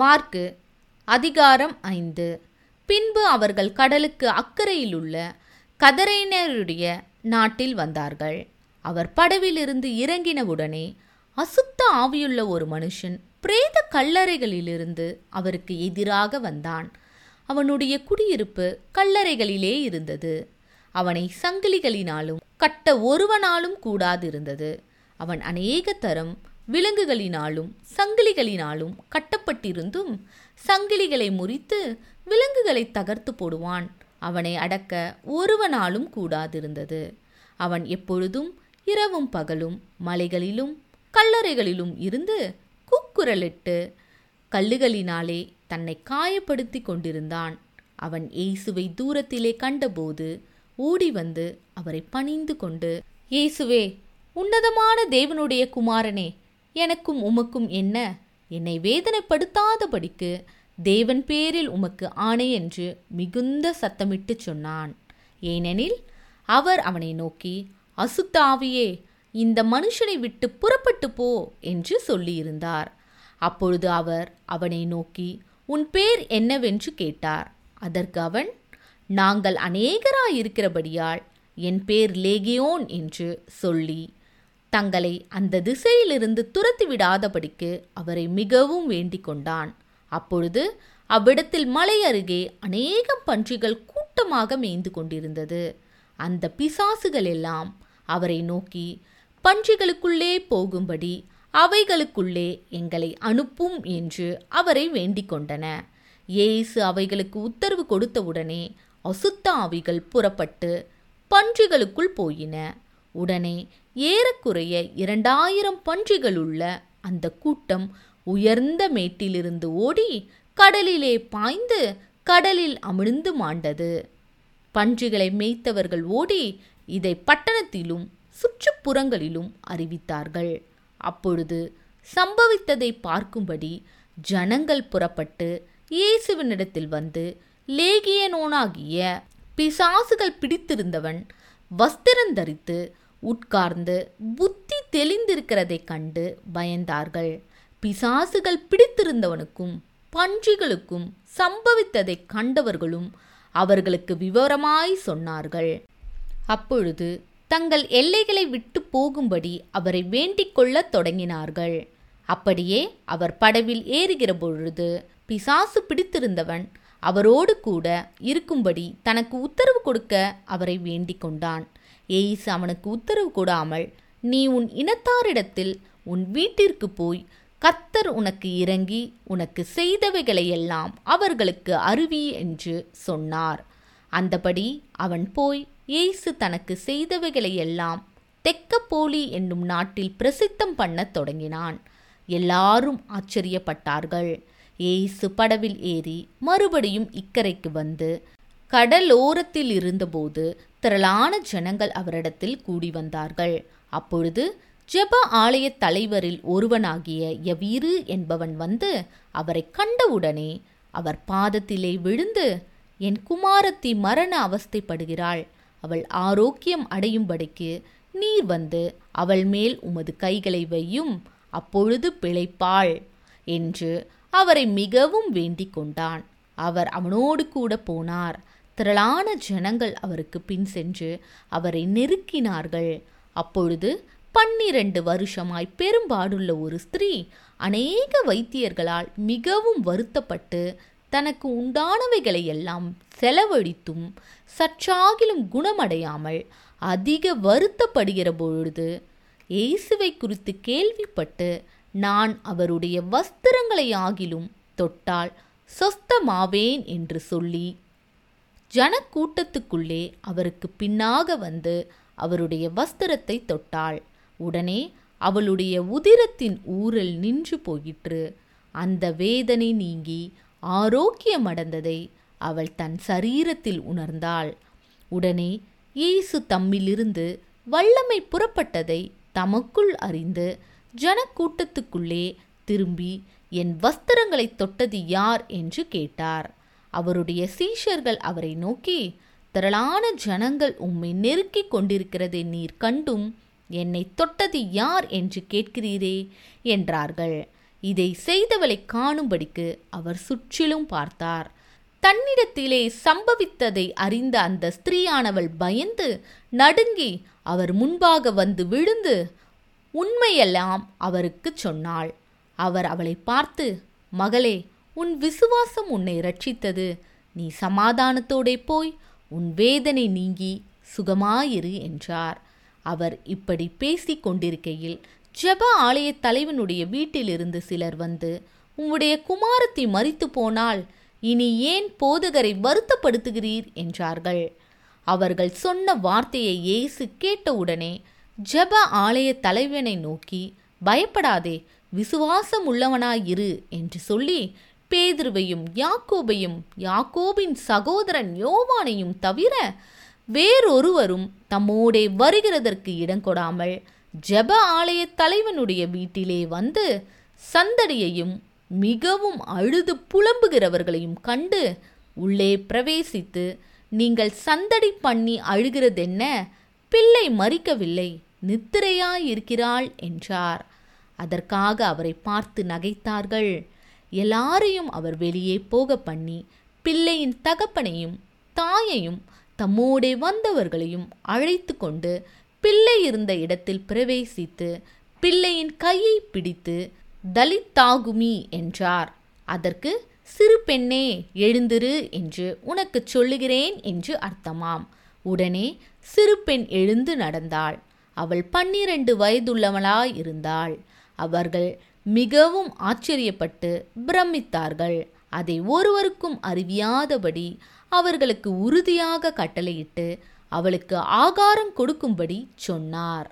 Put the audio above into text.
Mark அதிகாரம் ஐந்து. பின்பு அவர்கள் கடலுக்கு அக்கறையிலுள்ள கதரையினருடைய நாட்டில் வந்தார்கள். அவர் படவிலிருந்து இறங்கினவுடனே அசுத்த ஆவியுள்ள ஒரு மனுஷன் பிரேத கல்லறைகளிலிருந்து அவருக்கு எதிராக வந்தான். அவனுடைய குடியிருப்பு கல்லறைகளிலே இருந்தது. அவனை சங்கிலிகளினாலும் கட்ட ஒருவனாலும் கூடாதிருந்தது. அவன் அநேக தரம் விலங்குகளினாலும் சங்கிலிகளினாலும் கட்டப்பட்டிருந்தும் சங்கிலிகளை முறித்து விலங்குகளை தகர்த்து போடுவான். அவனை அடக்க ஒருவனாலும் கூடாதிருந்தது. அவன் எப்பொழுதும் இரவும் பகலும் மலைகளிலும் கல்லறைகளிலும் இருந்து குக்குரலிட்டு கல்லுகளினாலே தன்னை காயப்படுத்தி கொண்டிருந்தான். அவன் இயேசுவை தூரத்திலே கண்டபோது ஓடி வந்து அவரை பணிந்து கொண்டு இயேசுவே உன்னதமான தேவனுடைய குமாரனே எனக்கும் உமக்கும் என்ன? என்னை வேதனைப்படுத்தாதபடிக்கு தேவன் பேரில் உமக்கு ஆணை என்று மிகுந்த சத்தமிட்டு சொன்னான். ஏனெனில் அவர் அவனை நோக்கி அசுத்தாவியே இந்த மனுஷனை விட்டு புறப்பட்டு போ என்று சொல்லியிருந்தார். அப்பொழுது அவர் அவனை நோக்கி உன் பேர் என்னவென்று கேட்டார். அதற்கு அவன் நாங்கள் அநேகராயிருக்கிறபடியால் என் பேர் லேகியோன் என்று சொல்லி தங்களை அந்த திசையிலிருந்து துரத்தி விடாதபடிக்கு அவரை மிகவும் வேண்டிக் கொண்டான். அப்பொழுது அவ்விடத்தில் மலை அருகே அநேகம் பன்றிகள் கூட்டமாக மேய்ந்து கொண்டிருந்தது. அந்த பிசாசுகள் எல்லாம் அவரை நோக்கி பன்றிகளுக்குள்ளே போகும்படி அவைகளுக்குள்ளே எங்களை அனுப்பும் என்று அவரை வேண்டிக் கொண்டன. இயேசு அவைகளுக்கு உத்தரவு கொடுத்தவுடனே அசுத்த ஆவிகள் புறப்பட்டு பன்றிகளுக்குள் போயின. உடனே ஏறக்குறைய இரண்டாயிரம் பன்றிகளுள்ள அந்த கூட்டம் உயர்ந்த மேட்டிலிருந்து ஓடி கடலிலே பாய்ந்து கடலில் அமிழ்ந்து மாண்டது. பன்றிகளை மேய்த்தவர்கள் ஓடி இதை பட்டணத்திலும் சுற்றுப்புறங்களிலும் அறிவித்தார்கள். அப்பொழுது சம்பவித்ததை பார்க்கும்படி ஜனங்கள் புறப்பட்டு இயேசுவினிடத்தில் வந்து லேகியனோனாகிய பிசாசுகள் பிடித்திருந்தவன் வஸ்திரந்தரித்து உட்கார்ந்து புத்தி தெளிந்திருக்கிறதைக் கண்டு பயந்தார்கள். பிசாசுகள் பிடித்திருந்தவனுக்கும் பன்றிகளுக்கும் சம்பவித்ததைக் கண்டவர்களும் அவர்களுக்கு விவரமாய் சொன்னார்கள். அப்பொழுது தங்கள் எல்லைகளை விட்டு போகும்படி அவரை வேண்டிக் கொள்ளத் தொடங்கினார்கள். அப்படியே அவர் படவில் ஏறுகிற பொழுது பிசாசு பிடித்திருந்தவன் அவரோடு கூட இருக்கும்படி தனக்கு உத்தரவு கொடுக்க அவரை வேண்டிக் கொண்டான். எயிஸ் அவனுக்கு உத்தரவு கொடாமல் நீ உன் இனத்தாரிடத்தில் உன் வீட்டிற்கு போய் கத்தர் உனக்கு இறங்கி உனக்கு செய்தவைகளையெல்லாம் அவர்களுக்கு அருவி என்று சொன்னார். அந்தபடி அவன் போய் இயேசு தனக்கு செய்தவைகளையெல்லாம் தெக்கப்போலி என்னும் நாட்டில் பிரசித்தம் பண்ணத் தொடங்கினான். எல்லாரும் ஆச்சரியப்பட்டார்கள். இயேசு படவில் ஏறி மறுபடியும் இக்கரைக்கு வந்து கடலோரத்தில் இருந்தபோது திரளான ஜனங்கள் அவரிடத்தில் கூடி வந்தார்கள். அப்பொழுது ஜெப ஆலய தலைவரில் ஒருவனாகிய யவீரு என்பவன் வந்து அவரை கண்டவுடனே அவர் பாதத்திலே விழுந்து என் குமாரத்தி மரண அவஸ்தைப்படுகிறாள். அவள் ஆரோக்கியம் அடையும்படிக்கு நீர் வந்து அவள் மேல் உமது கைகளை வையும் அப்பொழுது பிழைப்பாள் என்று அவரை மிகவும் வேண்டிக் கொண்டான். அவர் அவனோடு கூட போனார். திரளான ஜனங்கள் அவருக்கு பின் சென்று அவரை நெருக்கினார்கள். அப்பொழுது பன்னிரண்டு வருஷமாய் பெரும்பாடுள்ள ஒரு ஸ்திரீ அநேக வைத்தியர்களால் மிகவும் வருத்தப்பட்டு தனக்கு உண்டானவைகளை எல்லாம் செலவழித்தும் சற்றாகிலும் குணமடையாமல் அதிக வருத்தப்படுகிற பொழுது இயேசுவை குறித்து கேள்விப்பட்டு நான் அவருடைய வஸ்திரங்களை ஆகிலும் தொட்டால் சொஸ்தமாவேன் என்று சொல்லி ஜனக்கூட்டத்துக்குள்ளே அவருக்கு பின்னாக வந்து அவருடைய வஸ்திரத்தை தொட்டாள். உடனே அவளுடைய உதிரத்தின் ஊரல் நின்று போயிற்று. அந்த வேதனை நீங்கி ஆரோக்கியமடைந்ததை அவள் தன் சரீரத்தில் உணர்ந்தாள். உடனே இயேசு தம்மிலிருந்து வல்லமை புறப்பட்டதை தமக்குள் அறிந்து ஜனக்கூட்டத்துக்குள்ளே திரும்பி என் வஸ்திரங்களை தொட்டது யார்? என்று கேட்டார். அவருடைய சீஷர்கள் அவரை நோக்கி திரளான ஜனங்கள் உம்மை நெருக்கிக் கொண்டிருக்கிறதை நீர் கண்டும் என்னை தொட்டது யார் என்று கேட்கிறீரே? என்றார்கள். இதை செய்தவளை காணும்படிக்கு அவர் சுற்றிலும் பார்த்தார். தன்னிடத்திலே சம்பவித்ததை அறிந்த அந்த ஸ்திரீயானவள் பயந்து நடுங்கி அவர் முன்பாக வந்து விழுந்து உண்மையெல்லாம் அவருக்குச் சொன்னாள். அவர் அவளை பார்த்து மகளே உன் விசுவாசம் உன்னை ரட்சித்தது நீ சமாதானத்தோடே போய் உன் வேதனை நீங்கி சுகமாயிரு என்றார். அவர் இப்படி பேசிக் கொண்டிருக்கையில் ஜெப ஆலய தலைவனுடைய வீட்டிலிருந்து சிலர் வந்து உம்முடைய குமாரத்தை மறித்து போனால் இனி ஏன் போதகரை வருத்தப்படுத்துகிறீர்? என்றார்கள். அவர்கள் சொன்ன வார்த்தையை இயேசு கேட்டவுடனே ஜெப ஆலய தலைவனை நோக்கி பயப்படாதே விசுவாசம் உள்ளவனாயிரு என்று சொல்லி பேதுருவையும் யாக்கோபையும் யாக்கோபின் சகோதரன் யோவானையும் தவிர வேறொருவரும் தம்மோடே வருகிறதற்கு இடங்கொடாமல் ஜெப ஆலய தலைவனுடைய வீட்டிலே வந்து சந்தடியையும் மிகவும் அழுது புலம்புகிறவர்களையும் கண்டு உள்ளே பிரவேசித்து நீங்கள் சந்தடி பண்ணி அழுகிறதென்ன? பிள்ளை மறிக்கவில்லை நித்திரையாயிருக்கிறாள் என்றார். அதற்காக அவரை பார்த்து நகைத்தார்கள். எல்லாரையும் அவர் வெளியே போக பண்ணி பிள்ளையின் தகப்பனையும் தாயையும் தம்மோடே வந்தவர்களையும் அழைத்து கொண்டு பிள்ளை இருந்த இடத்தில் பிரவேசித்து பிள்ளையின் கையை பிடித்து தலித்தாகுமி என்றார். அதற்கு சிறு பெண்ணே எழுந்திரு என்று உனக்கு சொல்லுகிறேன் என்று அர்த்தமாம். உடனே சிறு பெண் எழுந்து நடந்தாள். அவள் பன்னிரண்டு வயதுள்ளவளாய் இருந்தாள் அவர்கள் மிகவும் ஆச்சரியப்பட்டு பிரமித்தார்கள். அதை ஒருவருக்கும் அறிவியாதபடி அவர்களுக்கு உறுதியாக கட்டளையிட்டு அவளுக்கு ஆகாரம் கொடுக்கும்படி சொன்னார்.